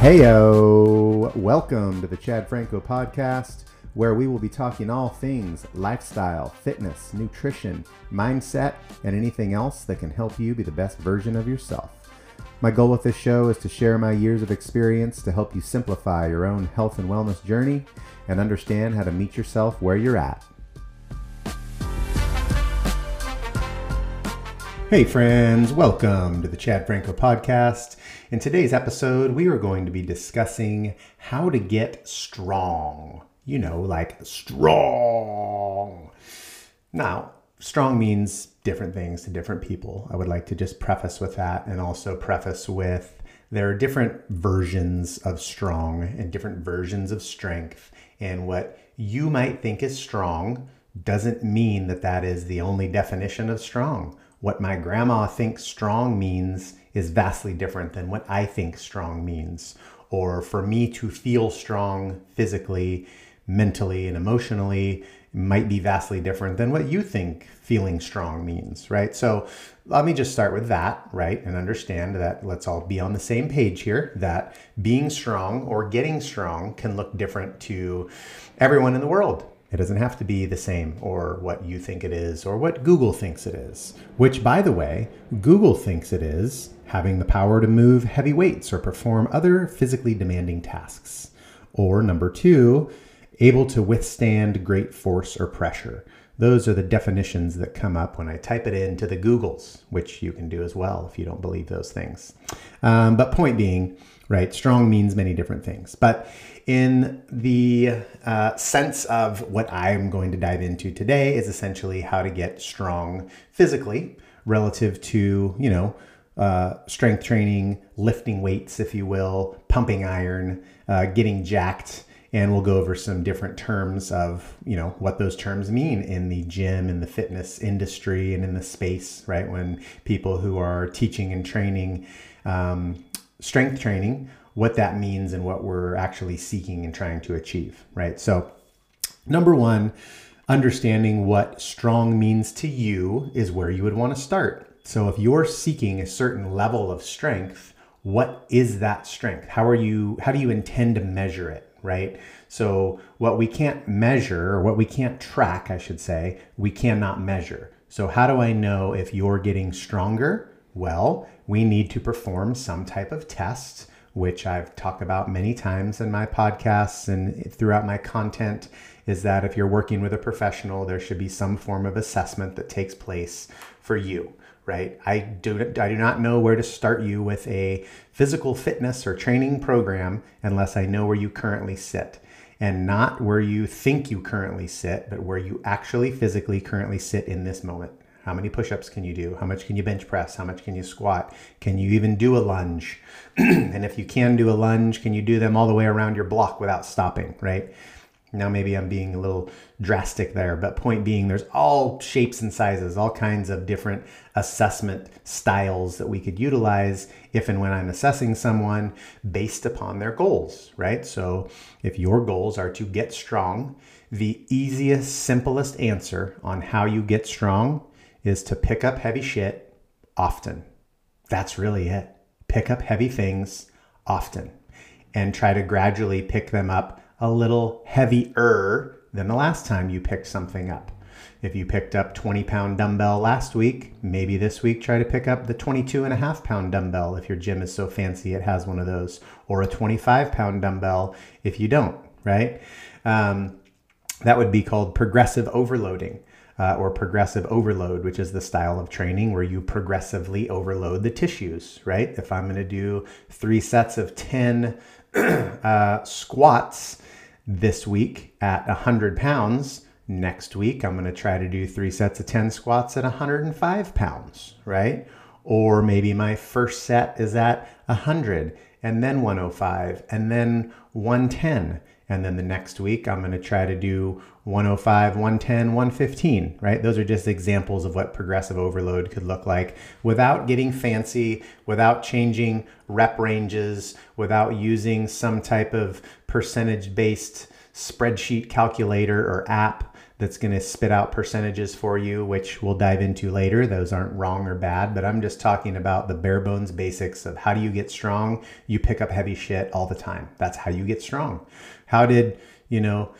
Heyo! Welcome to the Chad Franco podcast, where we will be talking all things lifestyle, fitness, nutrition, mindset, and anything else that can help you be the best version of yourself. My goal with this show is to share my years of experience to help you simplify your own health and wellness journey and understand how to meet yourself where you're at. Hey, friends, welcome to the Chad Franco podcast. In today's episode, we are going to be discussing how to get strong. You know, like strong. Now, strong means different things to different people. I would like to just preface with that and also preface with there are different versions of strong and different versions of strength. And what you might think is strong doesn't mean that that is the only definition of strong what my grandma thinks strong means is vastly different than what I think strong means. Or for me to feel strong physically, mentally, and emotionally might be vastly different than what you think feeling strong means, right? So let me just start with that, right? And understand that let's all be on the same page here that being strong or getting strong can look different to everyone in the world, it doesn't have to be the same or what you think it is or what Google thinks it is, which, by the way, Google thinks it is having the power to move heavy weights or perform other physically demanding tasks. Or number two, able to withstand great force or pressure. Those are the definitions that come up when I type it into the Googles, which you can do as well if you don't believe those things. Um, but point being, right, strong means many different things. But in the uh, sense of what I'm going to dive into today is essentially how to get strong physically relative to, you know, uh, strength training, lifting weights, if you will, pumping iron, uh, getting jacked. And we'll go over some different terms of, you know, what those terms mean in the gym, in the fitness industry, and in the space, right? When people who are teaching and training um, strength training what that means and what we're actually seeking and trying to achieve, right? So, number one, understanding what strong means to you is where you would want to start. So, if you're seeking a certain level of strength, what is that strength? How are you how do you intend to measure it, right? So, what we can't measure or what we can't track, I should say, we cannot measure. So, how do I know if you're getting stronger? Well, we need to perform some type of test which I've talked about many times in my podcasts and throughout my content, is that if you're working with a professional, there should be some form of assessment that takes place for you, right? I do, I do not know where to start you with a physical fitness or training program unless I know where you currently sit. And not where you think you currently sit, but where you actually physically currently sit in this moment. How many push ups can you do? How much can you bench press? How much can you squat? Can you even do a lunge? and if you can do a lunge, can you do them all the way around your block without stopping, right? Now, maybe I'm being a little drastic there, but point being, there's all shapes and sizes, all kinds of different assessment styles that we could utilize if and when I'm assessing someone based upon their goals, right? So, if your goals are to get strong, the easiest, simplest answer on how you get strong is to pick up heavy shit often. That's really it. Pick up heavy things often and try to gradually pick them up a little heavier than the last time you picked something up. If you picked up 20 pound dumbbell last week, maybe this week try to pick up the 22 and a half pound dumbbell if your gym is so fancy it has one of those, or a 25 pound dumbbell if you don't, right? Um, that would be called progressive overloading uh, or progressive overload, which is the style of training where you progressively overload the tissues, right? If I'm going to do three sets of 10 uh, squats this week at 100 pounds, next week I'm going to try to do three sets of 10 squats at 105 pounds, right? Or maybe my first set is at 100 and then 105 and then 110 and then the next week, I'm going to try to do 105, 110, 115, right? Those are just examples of what progressive overload could look like without getting fancy, without changing rep ranges, without using some type of percentage based spreadsheet calculator or app that's going to spit out percentages for you, which we'll dive into later. Those aren't wrong or bad, but I'm just talking about the bare bones basics of how do you get strong? You pick up heavy shit all the time. That's how you get strong. How did, you know,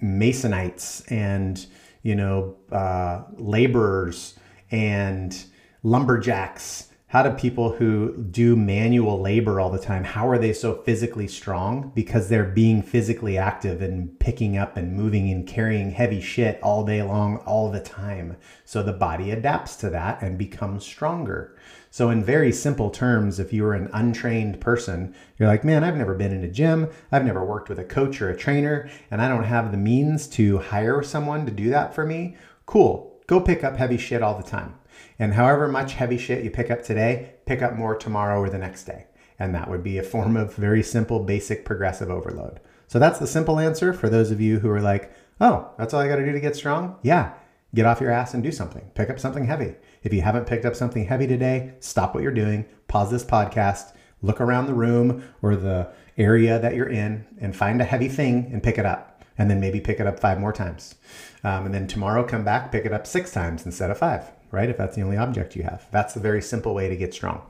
Masonites and, you know, uh, laborers and lumberjacks how do people who do manual labor all the time how are they so physically strong? Because they're being physically active and picking up and moving and carrying heavy shit all day long all the time. So the body adapts to that and becomes stronger. So in very simple terms if you're an untrained person you're like man i've never been in a gym. I've never worked with a coach or a trainer and i don't have the means to hire someone to do that for me. Cool. Go pick up heavy shit all the time and however much heavy shit you pick up today, pick up more tomorrow or the next day. And that would be a form of very simple, basic progressive overload. So that's the simple answer for those of you who are like, oh, that's all I got to do to get strong? Yeah, get off your ass and do something. Pick up something heavy. If you haven't picked up something heavy today, stop what you're doing, pause this podcast, look around the room or the area that you're in, and find a heavy thing and pick it up. And then maybe pick it up five more times. Um, and then tomorrow, come back, pick it up six times instead of five right? If that's the only object you have. That's the very simple way to get strong.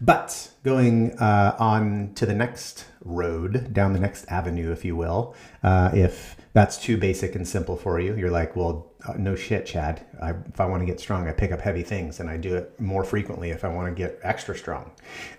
But going uh, on to the next road, down the next avenue, if you will, uh, if that's too basic and simple for you, you're like, well, uh, no shit, Chad. I, if I want to get strong, I pick up heavy things and I do it more frequently if I want to get extra strong.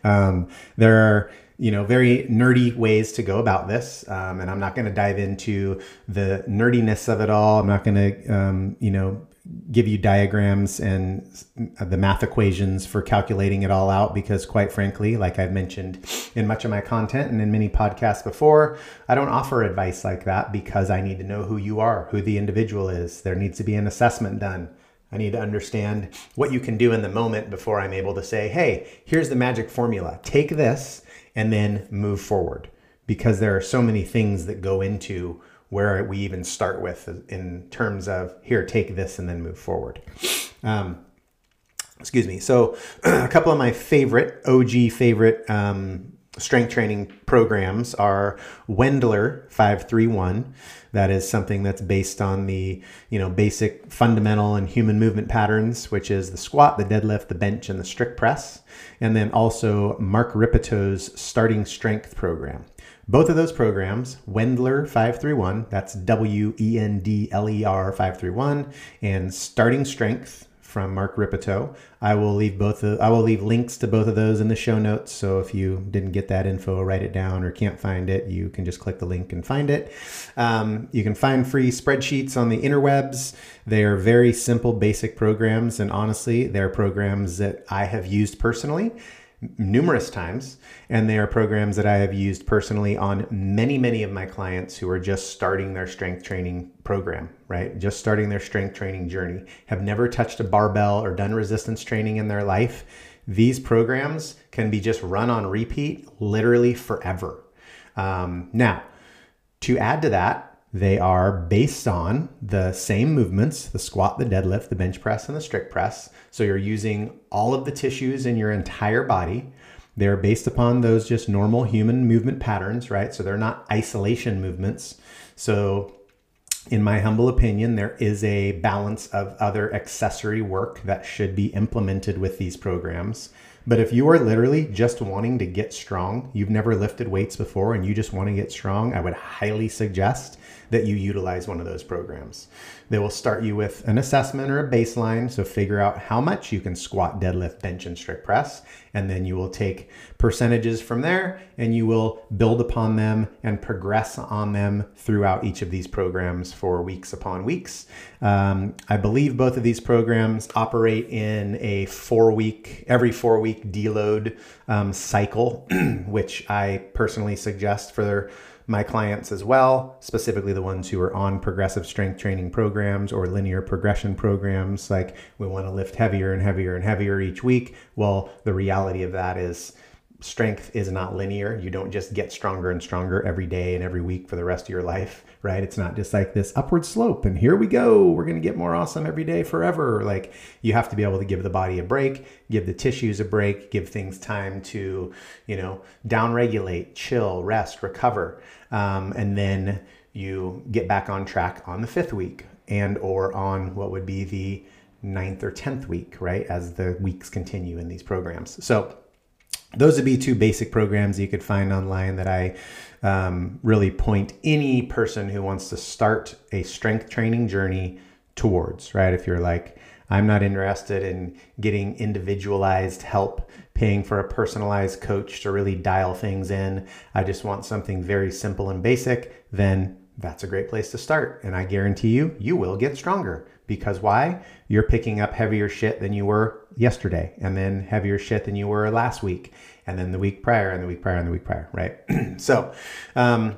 Um, there are you know very nerdy ways to go about this um, and i'm not going to dive into the nerdiness of it all i'm not going to um, you know give you diagrams and the math equations for calculating it all out because quite frankly like i've mentioned in much of my content and in many podcasts before i don't offer advice like that because i need to know who you are who the individual is. There needs to be an assessment done. I need to understand what you can do in the moment before i'm able to say hey here's the magic formula. Take this and then move forward. Because there are so many things that go into where we even start with in terms of here, take this and then move forward. Um, excuse me. So, a couple of my favorite, OG favorite um, strength training programs are Wendler 531. That is something that's based on the, you know, basic fundamental and human movement patterns, which is the squat, the deadlift, the bench, and the strict press. And then also Mark Rippetoe's starting strength program. Both of those programs, Wendler 531, that's W E N D L E R 531, and Starting Strength from Mark Rippetoe. I will leave both of, I will leave links to both of those in the show notes. So if you didn't get that info, write it down or can't find it, you can just click the link and find it. Um, you can find free spreadsheets on the interwebs. They are very simple, basic programs, and honestly, they're programs that I have used personally numerous times, and they are programs that I have used personally on many, many of my clients who are just starting their strength training program, right? Just starting their strength training journey, have never touched a barbell or done resistance training in their life. These programs can be just run on repeat literally forever. Um, now, to add to that, they are based on the same movements the squat, the deadlift, the bench press, and the strict press. So you're using all of the tissues in your entire body. They're based upon those just normal human movement patterns, right? So they're not isolation movements. So, in my humble opinion, there is a balance of other accessory work that should be implemented with these programs. But if you are literally just wanting to get strong, you've never lifted weights before and you just want to get strong, I would highly suggest that you utilize one of those programs. They will start you with an assessment or a baseline. So figure out how much you can squat, deadlift, bench, and strict press. And then you will take percentages from there and you will build upon them and progress on them throughout each of these programs for weeks upon weeks. Um, I believe both of these programs operate in a four week, every four week deload um, cycle, which I personally suggest for their my clients as well, specifically the ones who are on progressive strength training programs or linear progression programs. Like we want to lift heavier and heavier and heavier each week. Well, the reality of that is strength is not linear. You don't just get stronger and stronger every day and every week for the rest of your life, right? It's not just like this upward slope and here we go. We're going to get more awesome every day forever. Like you have to be able to give the body a break, give the tissues a break, give things time to, you know, down regulate, chill, rest, recover. Um, and then you get back on track on the fifth week and or on what would be the ninth or 10th week, right? As the weeks continue in these programs. So those would be two basic programs you could find online that I um, really point any person who wants to start a strength training journey towards, right? If you're like, I'm not interested in getting individualized help, paying for a personalized coach to really dial things in. I just want something very simple and basic, then that's a great place to start. And I guarantee you, you will get stronger. Because why? You're picking up heavier shit than you were yesterday, and then heavier shit than you were last week, and then the week prior, and the week prior, and the week prior, right? so, um,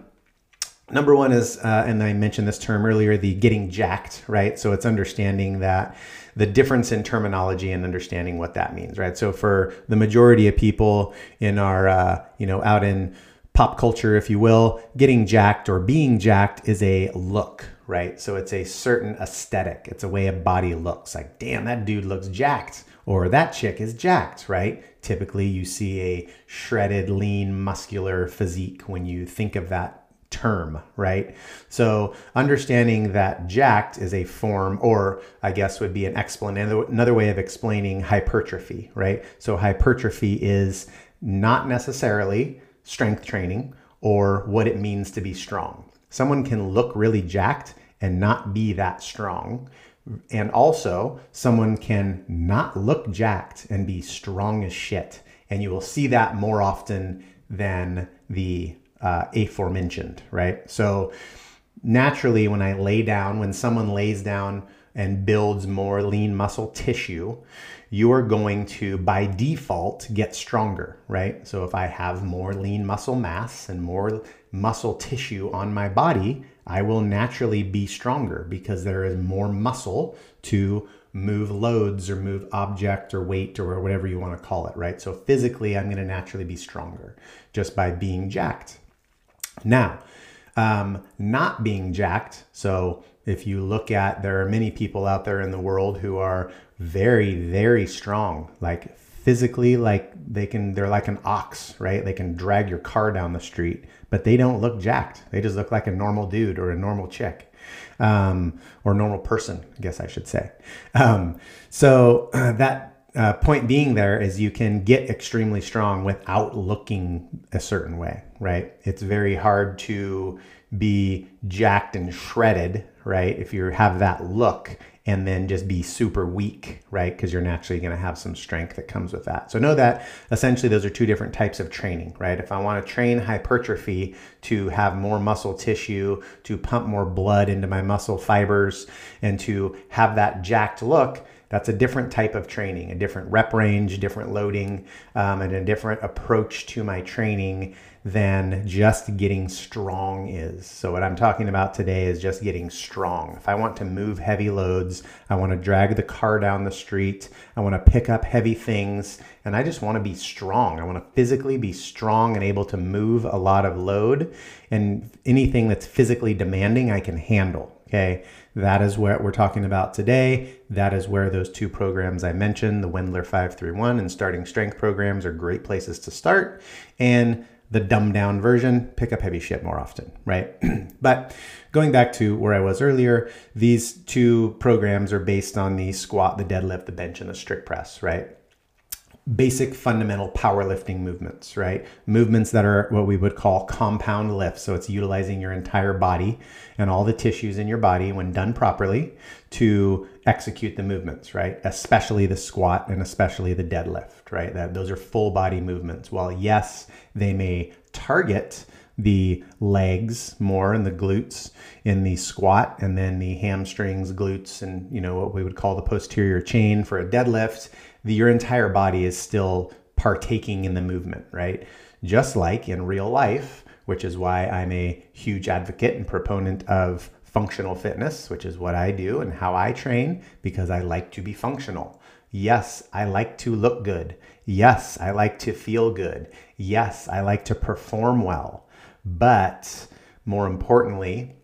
number one is, uh, and I mentioned this term earlier, the getting jacked, right? So it's understanding that the difference in terminology and understanding what that means, right? So for the majority of people in our, uh, you know, out in pop culture, if you will, getting jacked or being jacked is a look, right? So it's a certain aesthetic. It's a way a body looks. Like, damn, that dude looks jacked, or that chick is jacked, right? Typically, you see a shredded, lean, muscular physique when you think of that term, right? So understanding that jacked is a form, or I guess would be an explanation, another way of explaining hypertrophy, right? So hypertrophy is not necessarily strength training or what it means to be strong. Someone can look really jacked and not be that strong. And also, someone can not look jacked and be strong as shit. And you will see that more often than the uh, aforementioned, right? So, naturally, when I lay down, when someone lays down and builds more lean muscle tissue, you are going to, by default, get stronger, right? So if I have more lean muscle mass and more muscle tissue on my body, I will naturally be stronger because there is more muscle to move loads or move object or weight or whatever you want to call it, right? So physically, I'm going to naturally be stronger just by being jacked. Now, um, not being jacked, so if you look at, there are many people out there in the world who are very, very strong, like physically, like they can, they're like an ox, right? They can drag your car down the street, but they don't look jacked. They just look like a normal dude or a normal chick. Um, or normal person, I guess I should say. Um, so uh, that uh, point being there is you can get extremely strong without looking a certain way, right? It's very hard to be jacked and shredded, right? If you have that look and then just be super weak, right? Because you're naturally going to have some strength that comes with that. So know that essentially those are two different types of training, right? If I want to train hypertrophy to have more muscle tissue, to pump more blood into my muscle fibers, and to have that jacked look, that's a different type of training, a different rep range, different loading, um, and a different approach to my training than just getting strong is. So, what I'm talking about today is just getting strong. If I want to move heavy loads, I want to drag the car down the street, I want to pick up heavy things, and I just want to be strong. I want to physically be strong and able to move a lot of load, and anything that's physically demanding, I can handle. Okay, that is what we're talking about today. That is where those two programs I mentioned, the Wendler 531 and Starting Strength programs, are great places to start. And the dumbed down version, pick up heavy shit more often, right? but going back to where I was earlier, these two programs are based on the squat, the deadlift, the bench, and the strict press, right? Basic fundamental powerlifting movements, right? Movements that are what we would call compound lifts. So it's utilizing your entire body and all the tissues in your body when done properly to execute the movements, right? Especially the squat and especially the deadlift, right? That those are full body movements. While yes, they may target the legs more and the glutes in the squat and then the hamstrings, glutes, and you know what we would call the posterior chain for a deadlift, the, your entire body is still partaking in the movement, right? Just like in real life, which is why I'm a huge advocate and proponent of functional fitness, which is what I do and how I train because I like to be functional. Yes, I like to look good. Yes, I like to feel good. Yes, I like to perform well. But more importantly,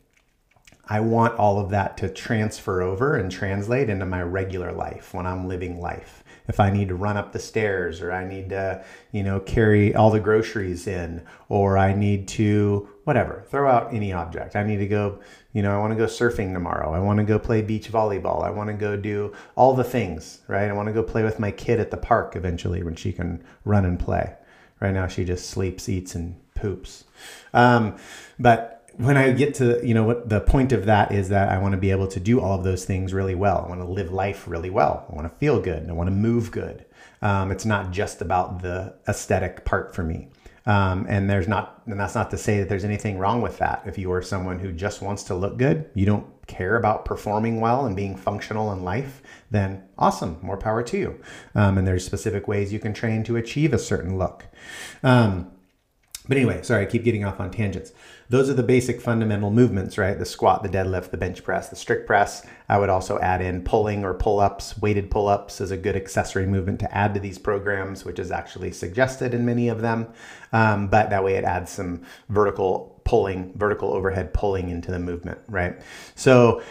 I want all of that to transfer over and translate into my regular life when I'm living life if I need to run up the stairs or I need to, you know, carry all the groceries in or I need to whatever, throw out any object. I need to go, you know, I want to go surfing tomorrow. I want to go play beach volleyball. I want to go do all the things, right? I want to go play with my kid at the park eventually when she can run and play. Right now she just sleeps, eats and poops. Um, but when I get to, you know, what the point of that is that I want to be able to do all of those things really well. I want to live life really well. I want to feel good. I want to move good. Um, it's not just about the aesthetic part for me. Um, and there's not, and that's not to say that there's anything wrong with that. If you are someone who just wants to look good, you don't care about performing well and being functional in life, then awesome, more power to you. Um, and there's specific ways you can train to achieve a certain look. Um, but anyway, sorry, I keep getting off on tangents. Those are the basic fundamental movements, right? The squat, the deadlift, the bench press, the strict press. I would also add in pulling or pull ups. Weighted pull ups is a good accessory movement to add to these programs, which is actually suggested in many of them. Um, but that way it adds some vertical pulling, vertical overhead pulling into the movement, right? So,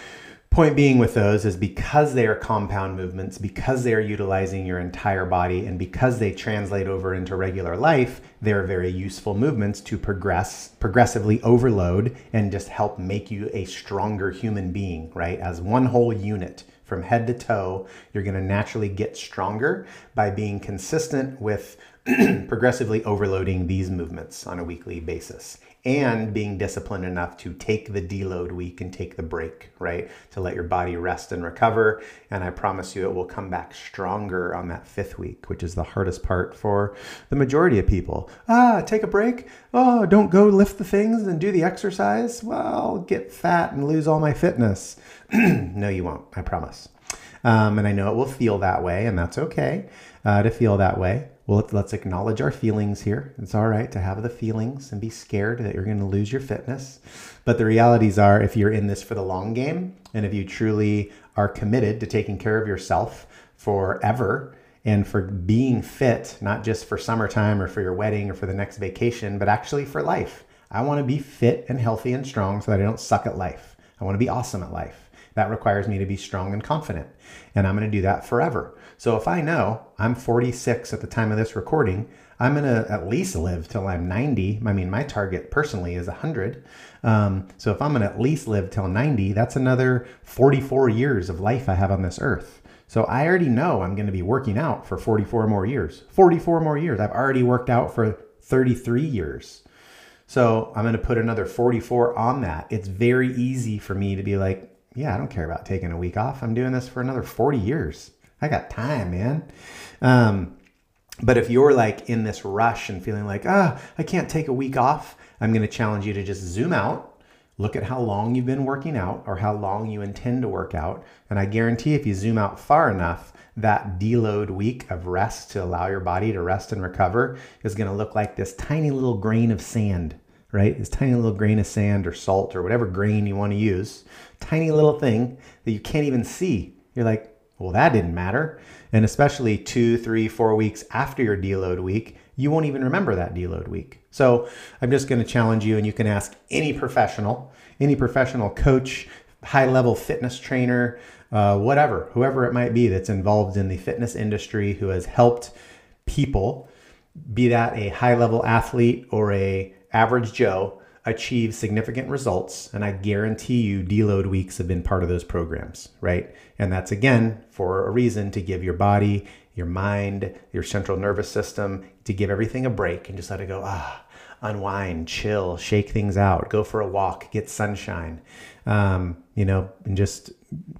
Point being with those is because they are compound movements, because they are utilizing your entire body, and because they translate over into regular life, they're very useful movements to progress, progressively overload and just help make you a stronger human being, right? As one whole unit from head to toe, you're going to naturally get stronger by being consistent with progressively overloading these movements on a weekly basis and being disciplined enough to take the deload week and take the break, right? To let your body rest and recover. And I promise you, it will come back stronger on that fifth week, which is the hardest part for the majority of people. Ah, take a break. Oh, don't go lift the things and do the exercise. Well, get fat and lose all my fitness. no, you won't. I promise. Um, and I know it will feel that way, and that's okay uh, to feel that way well, let's acknowledge our feelings here. It's all right to have the feelings and be scared that you're going to lose your fitness. But the realities are, if you're in this for the long game, and if you truly are committed to taking care of yourself forever and for being fit, not just for summertime or for your wedding or for the next vacation, but actually for life. I want to be fit and healthy and strong so that I don't suck at life. I want to be awesome at life. That requires me to be strong and confident. And I'm going to do that forever. So if I know I'm 46 at the time of this recording, I'm going to at least live till I'm 90. I mean, my target personally is 100. Um, so if I'm going to at least live till 90, that's another 44 years of life I have on this earth. So I already know I'm going to be working out for 44 more years. 44 more years. I've already worked out for 33 years. So I'm going to put another 44 on that. It's very easy for me to be like, yeah, I don't care about taking a week off. I'm doing this for another 40 years. I got time, man. Um, but if you're like in this rush and feeling like, ah, I can't take a week off, I'm going to challenge you to just zoom out, look at how long you've been working out or how long you intend to work out. And I guarantee if you zoom out far enough, that deload week of rest to allow your body to rest and recover is going to look like this tiny little grain of sand right? This tiny little grain of sand or salt or whatever grain you want to use, tiny little thing that you can't even see. You're like, well, that didn't matter. And especially two, three, four weeks after your deload week, you won't even remember that deload week. So I'm just going to challenge you, and you can ask any professional, any professional coach, high level fitness trainer, uh, whatever, whoever it might be that's involved in the fitness industry who has helped people, be that a high level athlete or a average Joe achieve significant results. And I guarantee you, deload weeks have been part of those programs, right? And that's again for a reason to give your body, your mind, your central nervous system, to give everything a break and just let it go, ah, unwind, chill, shake things out, go for a walk, get sunshine, um, you know, and just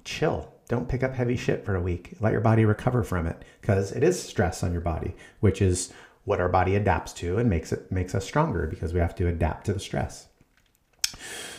chill. Don't pick up heavy shit for a week. Let your body recover from it because it is stress on your body, which is what our body adapts to and makes it makes us stronger because we have to adapt to the stress.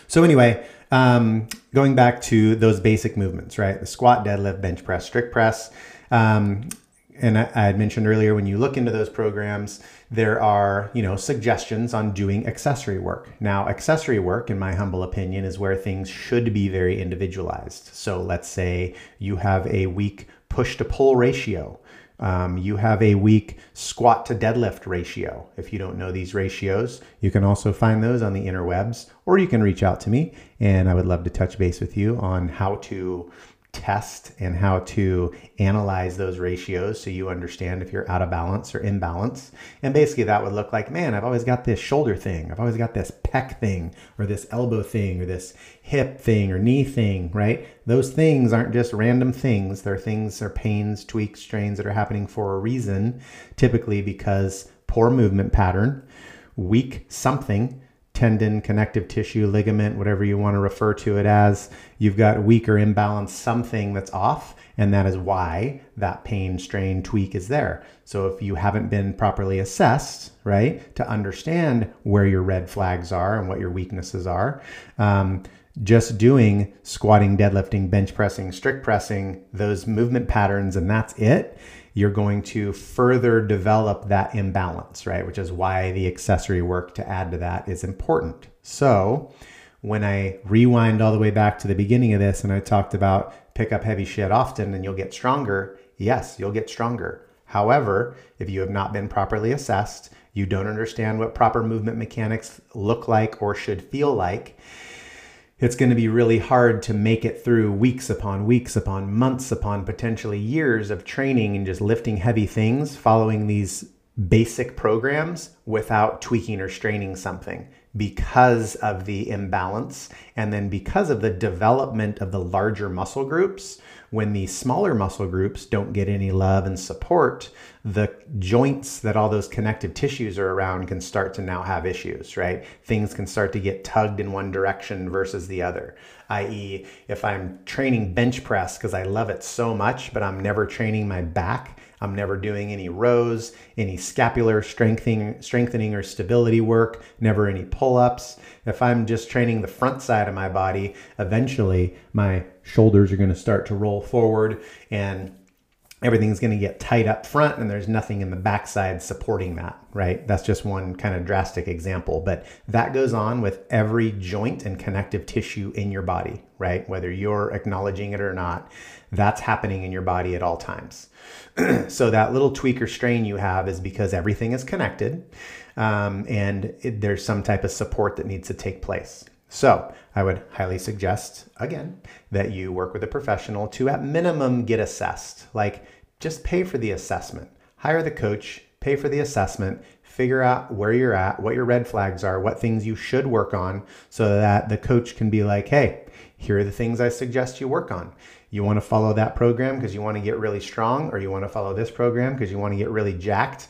So anyway, um, going back to those basic movements, right? The squat, deadlift, bench press, strict press. Um, and I, I had mentioned earlier when you look into those programs, there are you know suggestions on doing accessory work. Now, accessory work, in my humble opinion, is where things should be very individualized. So let's say you have a weak push to pull ratio um, you have a weak squat to deadlift ratio. If you don't know these ratios, you can also find those on the interwebs, or you can reach out to me, and I would love to touch base with you on how to test and how to analyze those ratios so you understand if you're out of balance or imbalance. And basically, that would look like, man, I've always got this shoulder thing, I've always got this pec thing, or this elbow thing, or this hip thing, or knee thing, right? Those things aren't just random things. They're things, they're pains, tweaks, strains that are happening for a reason, typically because poor movement pattern, weak something tendon, connective tissue, ligament, whatever you want to refer to it as. You've got weak or imbalanced something that's off, and that is why that pain, strain, tweak is there. So if you haven't been properly assessed, right, to understand where your red flags are and what your weaknesses are, um, just doing squatting, deadlifting, bench pressing, strict pressing, those movement patterns, and that's it you're going to further develop that imbalance, right? Which is why the accessory work to add to that is important. So, when I rewind all the way back to the beginning of this and I talked about pick up heavy shit often and you'll get stronger, yes, you'll get stronger. However, if you have not been properly assessed, you don't understand what proper movement mechanics look like or should feel like, it's going to be really hard to make it through weeks upon weeks upon months upon potentially years of training and just lifting heavy things following these basic programs without tweaking or straining something because of the imbalance and then because of the development of the larger muscle groups when the smaller muscle groups don't get any love and support, the joints that all those connective tissues are around can start to now have issues, right? Things can start to get tugged in one direction versus the other. I.e., if I'm training bench press because I love it so much, but I'm never training my back, I'm never doing any rows, any scapular strengthening, strengthening or stability work, never any pull ups. If I'm just training the front side of my body, eventually my shoulders are going to start to roll forward and everything's going to get tight up front and there's nothing in the backside supporting that, right? That's just one kind of drastic example, but that goes on with every joint and connective tissue in your body, right? Whether you're acknowledging it or not, that's happening in your body at all times. so that little tweak or strain you have is because everything is connected um, and it, there's some type of support that needs to take place. So I would highly suggest, again, that you work with a professional to at minimum get assessed. Like just pay for the assessment, hire the coach, pay for the assessment, figure out where you're at, what your red flags are, what things you should work on, so that the coach can be like, hey, here are the things I suggest you work on. You want to follow that program because you want to get really strong, or you want to follow this program because you want to get really jacked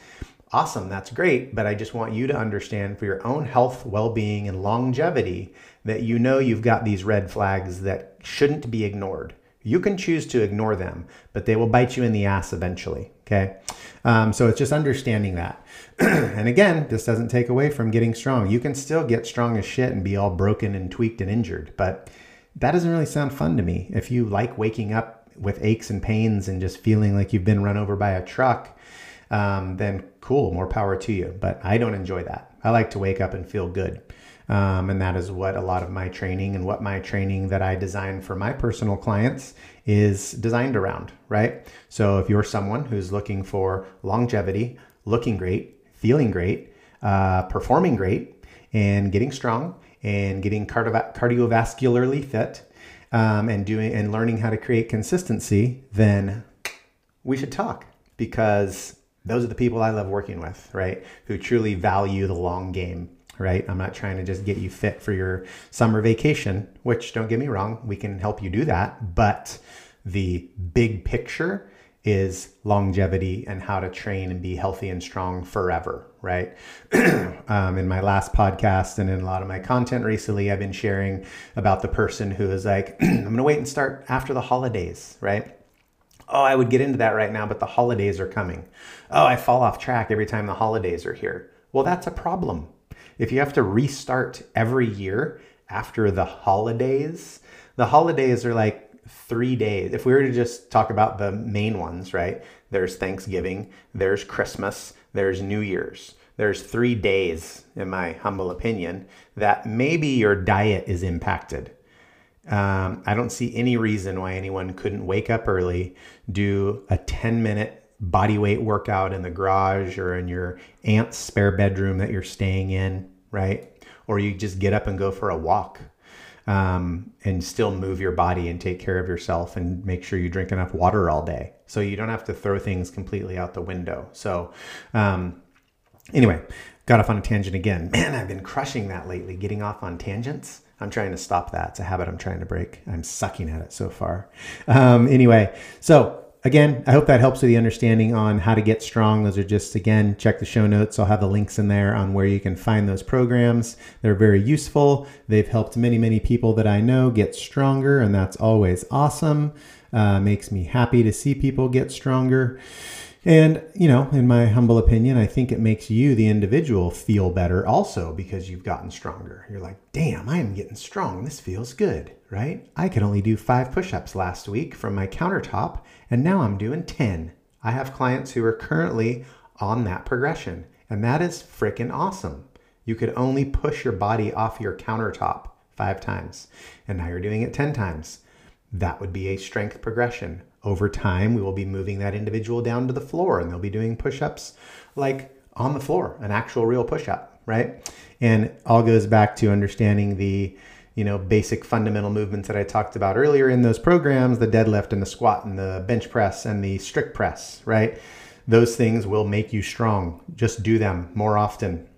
awesome, that's great, but I just want you to understand for your own health, well being, and longevity that you know you've got these red flags that shouldn't be ignored. You can choose to ignore them, but they will bite you in the ass eventually. Okay. Um, so it's just understanding that. and again, this doesn't take away from getting strong. You can still get strong as shit and be all broken and tweaked and injured, but that doesn't really sound fun to me. If you like waking up with aches and pains and just feeling like you've been run over by a truck, um, then cool, more power to you. But I don't enjoy that. I like to wake up and feel good. Um, and that is what a lot of my training and what my training that I design for my personal clients is designed around, right? So if you're someone who's looking for longevity, looking great, feeling great, uh, performing great, and getting strong and getting cardio- cardiovascularly fit um, and doing and learning how to create consistency, then we should talk because those are the people I love working with, right? Who truly value the long game, right? I'm not trying to just get you fit for your summer vacation, which don't get me wrong, we can help you do that. But the big picture is longevity and how to train and be healthy and strong forever, right? um, in my last podcast and in a lot of my content recently, I've been sharing about the person who is like, I'm to wait and start after the holidays, right? Oh, I would get into that right now, but the holidays are coming. Oh, I fall off track every time the holidays are here. Well, that's a problem. If you have to restart every year after the holidays, the holidays are like three days. If we were to just talk about the main ones, right? There's Thanksgiving, there's Christmas, there's New Year's. There's three days, in my humble opinion, that maybe your diet is impacted. Um, I don't see any reason why anyone couldn't wake up early, do a 10 minute body weight workout in the garage or in your aunt's spare bedroom that you're staying in, right? Or you just get up and go for a walk. um, and still move your body and take care of yourself and make sure you drink enough water all day. So you don't have to throw things completely out the window. So, um, anyway, got off on a tangent again. Man, I've been crushing that lately, getting off on tangents. I'm trying to stop that. It's a habit I'm trying to break. I'm sucking at it so far. Um, anyway, so again, I hope that helps with the understanding on how to get strong. Those are just, again, check the show notes. I'll have the links in there on where you can find those programs. They're very useful. They've helped many, many people that I know get stronger, and that's always awesome. Uh, makes me happy to see people get stronger. And, you know, in my humble opinion, I think it makes you, the individual, feel better also because you've gotten stronger. You're like, damn, I am getting strong. This feels good, right? I could only do five push ups last week from my countertop, and now I'm doing 10. I have clients who are currently on that progression, and that is freaking awesome. You could only push your body off your countertop five times, and now you're doing it 10 times. That would be a strength progression over time, we will be moving that individual down to the floor and they'll be doing push ups like on the floor, an actual real push up, right? And all goes back to understanding the you know basic fundamental movements that I talked about earlier in those programs the deadlift and the squat and the bench press and the strict press right those things will make you strong just do them more often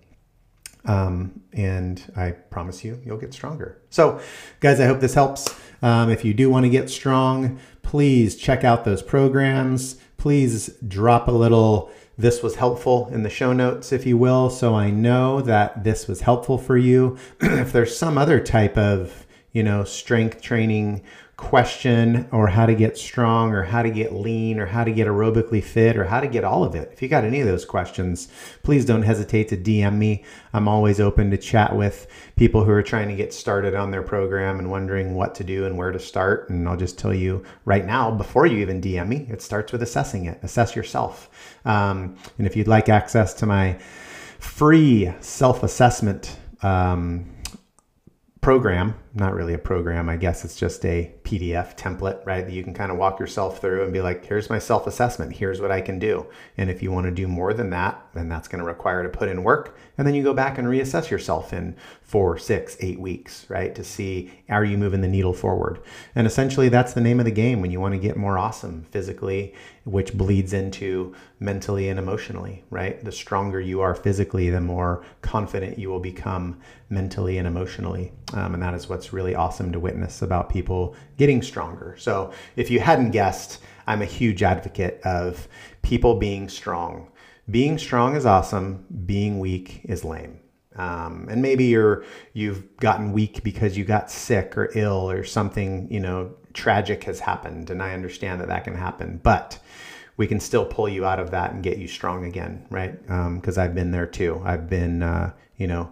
um, and I promise you, you'll get stronger. So, guys, I hope this helps. Um, if you do want to get strong, please check out those programs. Please drop a little this was helpful in the show notes, if you will, so I know that this was helpful for you. if there's some other type of, you know, strength training question or how to get strong or how to get lean or how to get aerobically fit or how to get all of it. If you got any of those questions, please don't hesitate to DM me. I'm always open to chat with people who are trying to get started on their program and wondering what to do and where to start. And I'll just tell you right now, before you even DM me, it starts with assessing it. Assess yourself. Um, and if you'd like access to my free self assessment, um, program, not really a program, I guess it's just a PDF template, right? That you can kind of walk yourself through and be like, here's my self assessment, here's what I can do. And if you want to do more than that, then that's going to require to put in work. And then you go back and reassess yourself in four, six, eight weeks, right? To see are you moving the needle forward. And essentially, that's the name of the game when you want to get more awesome physically, which bleeds into mentally and emotionally, right? The stronger you are physically, the more confident you will become mentally and emotionally. Um, and that is what's really awesome to witness about people getting stronger. So, if you hadn't guessed, I'm a huge advocate of people being strong. Being strong is awesome, being weak is lame. Um, and maybe you're you've gotten weak because you got sick or ill or something you know tragic has happened and i understand that that can happen but we can still pull you out of that and get you strong again right because um, i've been there too i've been uh, you know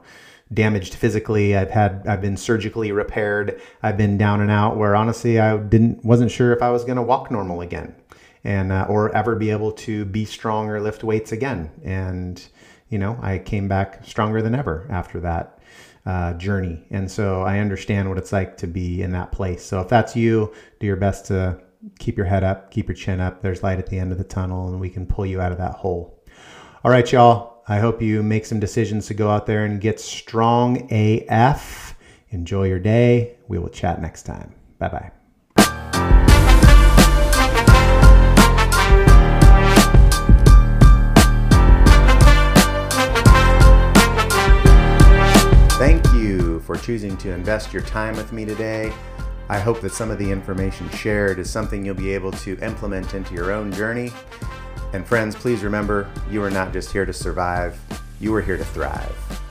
damaged physically. I've had I've been surgically repaired. I've been down and out where honestly I didn't wasn't sure if I was going to walk normal again, and uh, or ever be able to be strong or lift weights again. And you know I came back stronger than ever after that uh, journey. And so I understand what it's like to be in that place. So if that's you, do your best to keep your head up, keep your chin up. There's light at the end of the tunnel, and we can pull you out of that hole. All right, y'all. I hope you make some decisions to go out there and get strong AF. Enjoy your day. We will chat next time. Bye bye. Thank you for choosing to invest your time with me today. I hope that some of the information shared is something you'll be able to implement into your own journey and friends, please remember you are not just here to survive, you are here to thrive.